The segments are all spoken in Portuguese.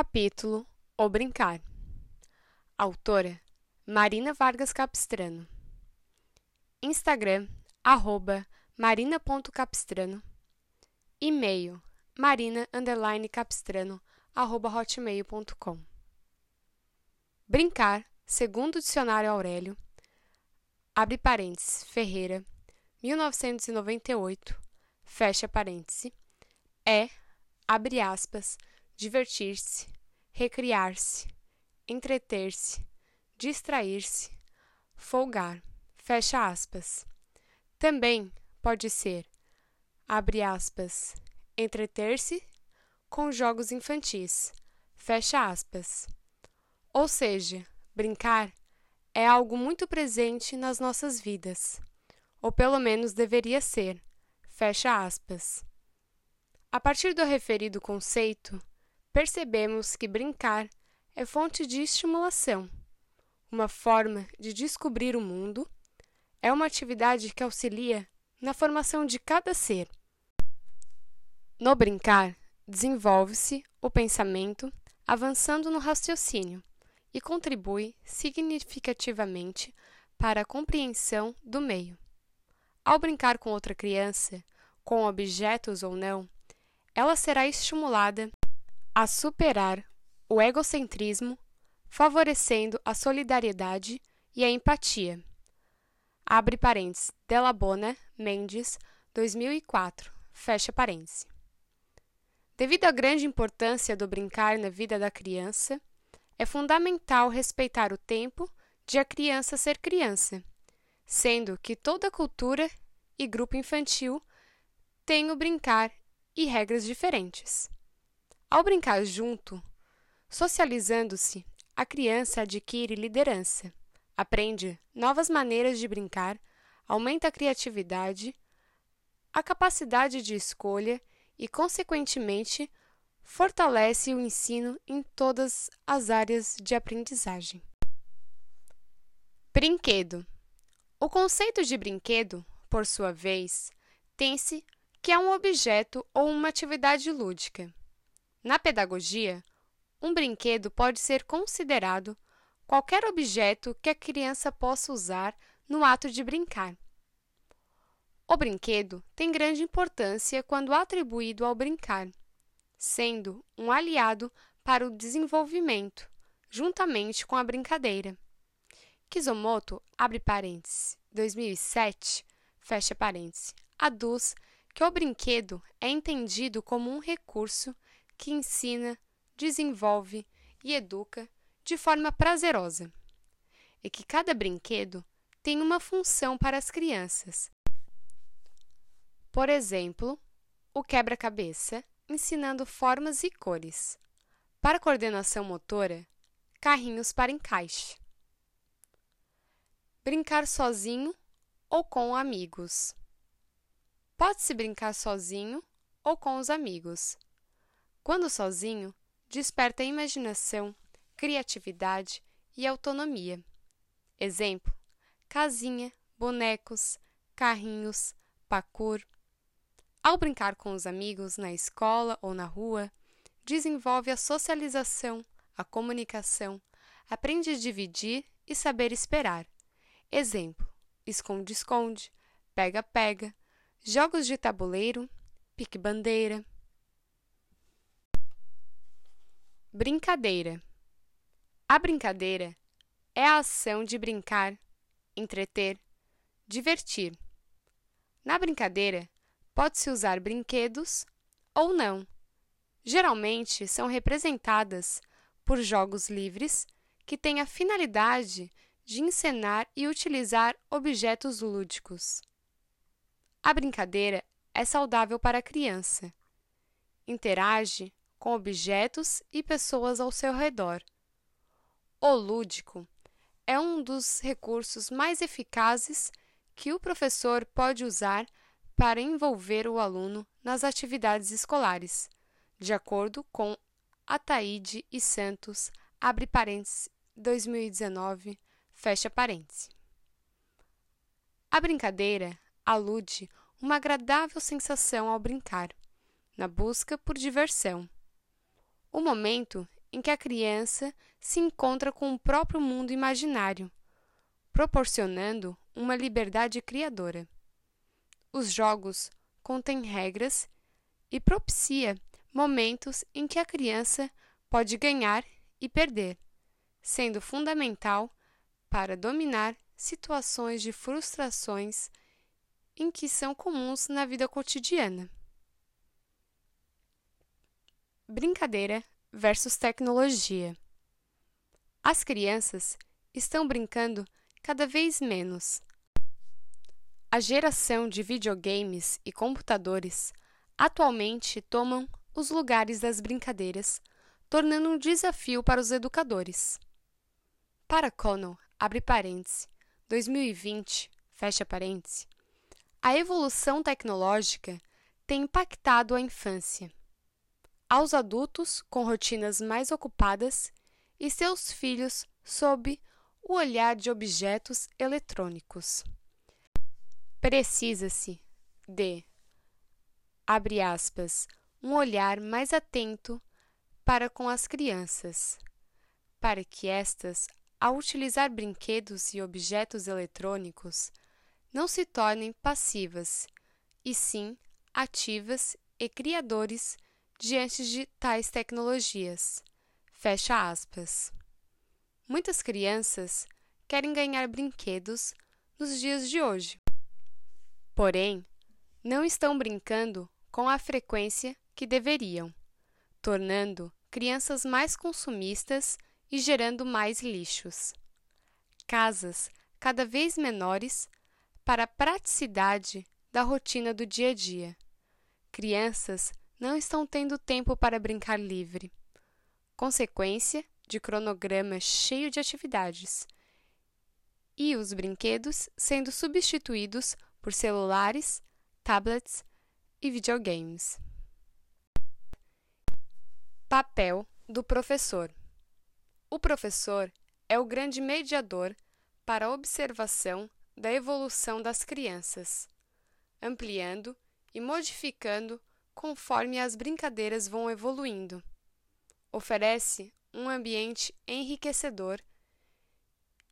Capítulo O Brincar. Autora Marina Vargas Capistrano. Instagram arroba marina.capistrano. E-mail marina underline capistrano arroba hotmail.com. Brincar, segundo o dicionário Aurélio, abre parênteses, Ferreira, 1998, fecha parêntese, é, abre aspas, divertir-se, recriar-se, entreter-se, distrair-se, folgar, fecha aspas. Também pode ser, abre aspas, entreter-se com jogos infantis, fecha aspas. Ou seja, brincar é algo muito presente nas nossas vidas, ou pelo menos deveria ser, fecha aspas. A partir do referido conceito, percebemos que brincar é fonte de estimulação, uma forma de descobrir o mundo, é uma atividade que auxilia na formação de cada ser. No brincar, desenvolve-se o pensamento, avançando no raciocínio, e contribui significativamente para a compreensão do meio. Ao brincar com outra criança, com objetos ou não, ela será estimulada a superar o egocentrismo, favorecendo a solidariedade e a empatia. Abre parênteses, Delabona Mendes, 2004, fecha parênteses. Devido à grande importância do brincar na vida da criança, é fundamental respeitar o tempo de a criança ser criança, sendo que toda cultura e grupo infantil tem o brincar e regras diferentes. Ao brincar junto, socializando-se, a criança adquire liderança, aprende novas maneiras de brincar, aumenta a criatividade, a capacidade de escolha e, consequentemente, fortalece o ensino em todas as áreas de aprendizagem. Brinquedo. O conceito de brinquedo, por sua vez, tem-se que é um objeto ou uma atividade lúdica na pedagogia, um brinquedo pode ser considerado qualquer objeto que a criança possa usar no ato de brincar. O brinquedo tem grande importância quando atribuído ao brincar, sendo um aliado para o desenvolvimento, juntamente com a brincadeira. Kizomoto, abre parênteses, 2007, fecha parênteses, aduz que o brinquedo é entendido como um recurso que ensina, desenvolve e educa de forma prazerosa, e que cada brinquedo tem uma função para as crianças. Por exemplo, o quebra-cabeça, ensinando formas e cores. Para coordenação motora, carrinhos para encaixe. Brincar sozinho ou com amigos. Pode-se brincar sozinho ou com os amigos. Quando sozinho, desperta imaginação, criatividade e autonomia. Exemplo: casinha, bonecos, carrinhos, parkour. Ao brincar com os amigos na escola ou na rua, desenvolve a socialização, a comunicação, aprende a dividir e saber esperar. Exemplo: esconde-esconde, pega-pega, jogos de tabuleiro, pique-bandeira. Brincadeira. A brincadeira é a ação de brincar, entreter, divertir. Na brincadeira, pode-se usar brinquedos ou não. Geralmente são representadas por jogos livres que têm a finalidade de encenar e utilizar objetos lúdicos. A brincadeira é saudável para a criança. Interage com objetos e pessoas ao seu redor. O lúdico é um dos recursos mais eficazes que o professor pode usar para envolver o aluno nas atividades escolares, de acordo com Ataíde e Santos, abre parênteses, 2019, fecha parênteses. A brincadeira alude uma agradável sensação ao brincar, na busca por diversão o momento em que a criança se encontra com o próprio mundo imaginário, proporcionando uma liberdade criadora. Os jogos contêm regras e propicia momentos em que a criança pode ganhar e perder, sendo fundamental para dominar situações de frustrações em que são comuns na vida cotidiana. Brincadeira versus tecnologia. As crianças estão brincando cada vez menos. A geração de videogames e computadores atualmente tomam os lugares das brincadeiras, tornando um desafio para os educadores. Para Connell, abre parênteses, 2020, fecha parênteses, a evolução tecnológica tem impactado a infância. Aos adultos com rotinas mais ocupadas e seus filhos sob o olhar de objetos eletrônicos. Precisa-se de, abre aspas, um olhar mais atento para com as crianças, para que estas ao utilizar brinquedos e objetos eletrônicos, não se tornem passivas, e sim ativas e criadores diante de tais tecnologias. Fecha aspas. Muitas crianças querem ganhar brinquedos nos dias de hoje. Porém, não estão brincando com a frequência que deveriam, tornando crianças mais consumistas e gerando mais lixos. Casas cada vez menores para a praticidade da rotina do dia a dia. Crianças não estão tendo tempo para brincar livre. Consequência de cronograma cheio de atividades. E os brinquedos sendo substituídos por celulares, tablets e videogames. Papel do professor. O professor é o grande mediador para a observação da evolução das crianças, ampliando e modificando conforme as brincadeiras vão evoluindo. Oferece um ambiente enriquecedor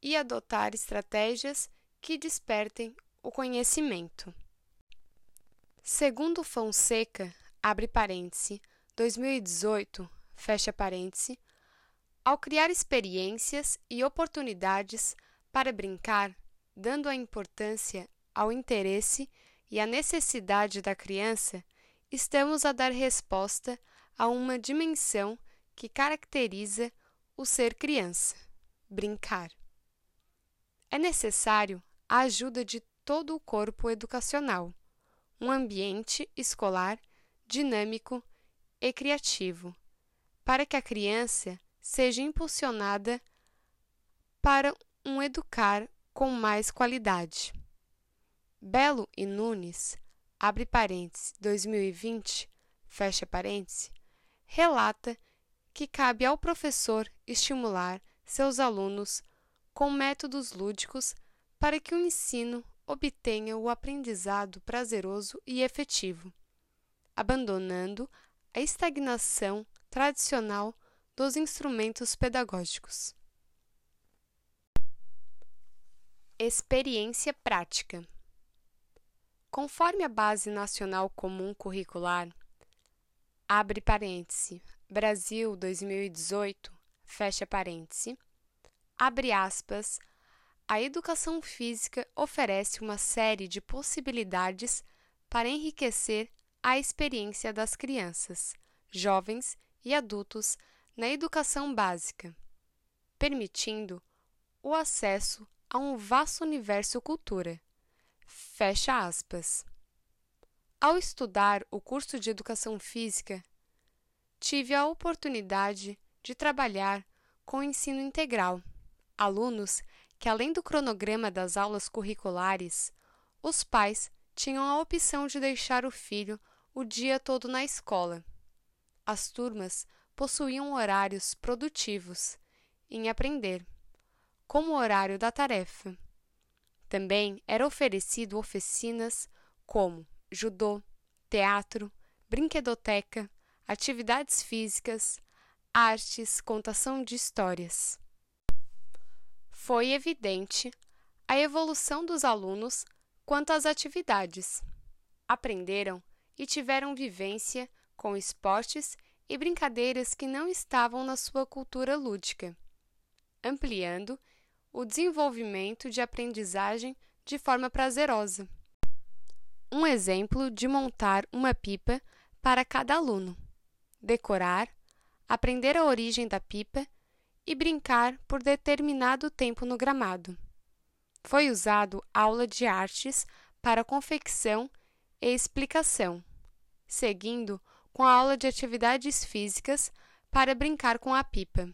e adotar estratégias que despertem o conhecimento. Segundo Fonseca, abre parêntese, 2018, fecha parêntese, ao criar experiências e oportunidades para brincar, dando a importância ao interesse e à necessidade da criança, estamos a dar resposta a uma dimensão que caracteriza o ser criança: brincar. É necessário a ajuda de todo o corpo educacional, um ambiente escolar dinâmico e criativo, para que a criança seja impulsionada para um educar com mais qualidade. Belo e Nunes, abre parênteses, 2020, fecha parênteses, relata que cabe ao professor estimular seus alunos com métodos lúdicos para que o ensino obtenha o aprendizado prazeroso e efetivo, abandonando a estagnação tradicional dos instrumentos pedagógicos. Experiência prática. Conforme a Base Nacional Comum Curricular, abre parêntese, Brasil 2018, fecha parêntese, abre aspas, a educação física oferece uma série de possibilidades para enriquecer a experiência das crianças, jovens e adultos na educação básica, permitindo o acesso a um vasto universo cultura. Fecha aspas. Ao estudar o curso de Educação Física, tive a oportunidade de trabalhar com ensino integral, alunos que, além do cronograma das aulas curriculares, os pais tinham a opção de deixar o filho o dia todo na escola. As turmas possuíam horários produtivos em aprender, como o horário da tarefa. Também era oferecido oficinas como judô, teatro, brinquedoteca, atividades físicas, artes, contação de histórias. Foi evidente a evolução dos alunos quanto às atividades. Aprenderam e tiveram vivência com esportes e brincadeiras que não estavam na sua cultura lúdica, ampliando o desenvolvimento de aprendizagem de forma prazerosa. Um exemplo de montar uma pipa para cada aluno, decorar, aprender a origem da pipa e brincar por determinado tempo no gramado. Foi usado aula de artes para confecção e explicação, seguindo com a aula de atividades físicas para brincar com a pipa.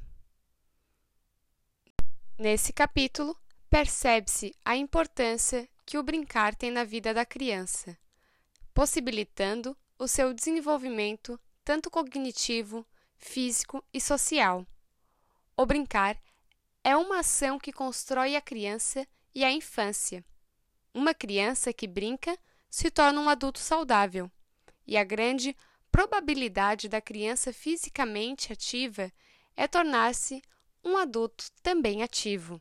Nesse capítulo, percebe-se a importância que o brincar tem na vida da criança, possibilitando o seu desenvolvimento tanto cognitivo, físico e social. O brincar é uma ação que constrói a criança e a infância. Uma criança que brinca se torna um adulto saudável, e a grande probabilidade da criança fisicamente ativa é tornar-se um adulto também ativo.